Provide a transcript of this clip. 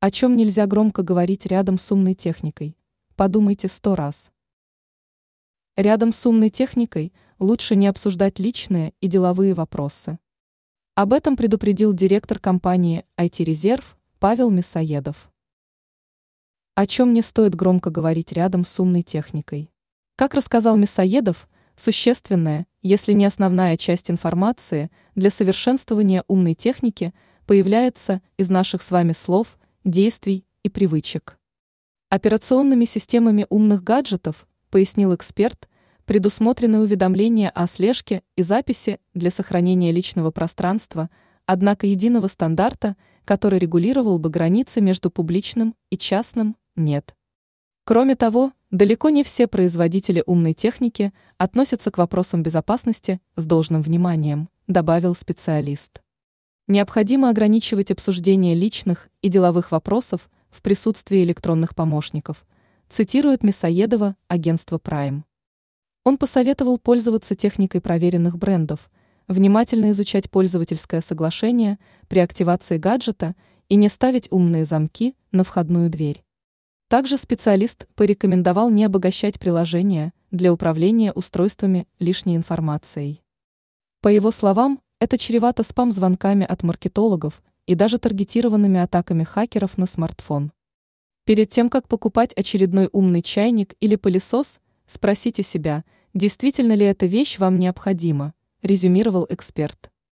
О чем нельзя громко говорить рядом с умной техникой? Подумайте сто раз. Рядом с умной техникой лучше не обсуждать личные и деловые вопросы. Об этом предупредил директор компании IT-резерв Павел Мясоедов. О чем не стоит громко говорить рядом с умной техникой? Как рассказал Мясоедов, существенная, если не основная часть информации для совершенствования умной техники появляется из наших с вами слов, действий и привычек. Операционными системами умных гаджетов, пояснил эксперт, предусмотрены уведомления о слежке и записи для сохранения личного пространства, однако единого стандарта, который регулировал бы границы между публичным и частным, нет. Кроме того, далеко не все производители умной техники относятся к вопросам безопасности с должным вниманием, добавил специалист. Необходимо ограничивать обсуждение личных и деловых вопросов в присутствии электронных помощников, цитирует Мясоедова агентство Prime. Он посоветовал пользоваться техникой проверенных брендов, внимательно изучать пользовательское соглашение при активации гаджета и не ставить умные замки на входную дверь. Также специалист порекомендовал не обогащать приложения для управления устройствами лишней информацией. По его словам, это чревато спам-звонками от маркетологов и даже таргетированными атаками хакеров на смартфон. Перед тем, как покупать очередной умный чайник или пылесос, спросите себя, действительно ли эта вещь вам необходима, резюмировал эксперт.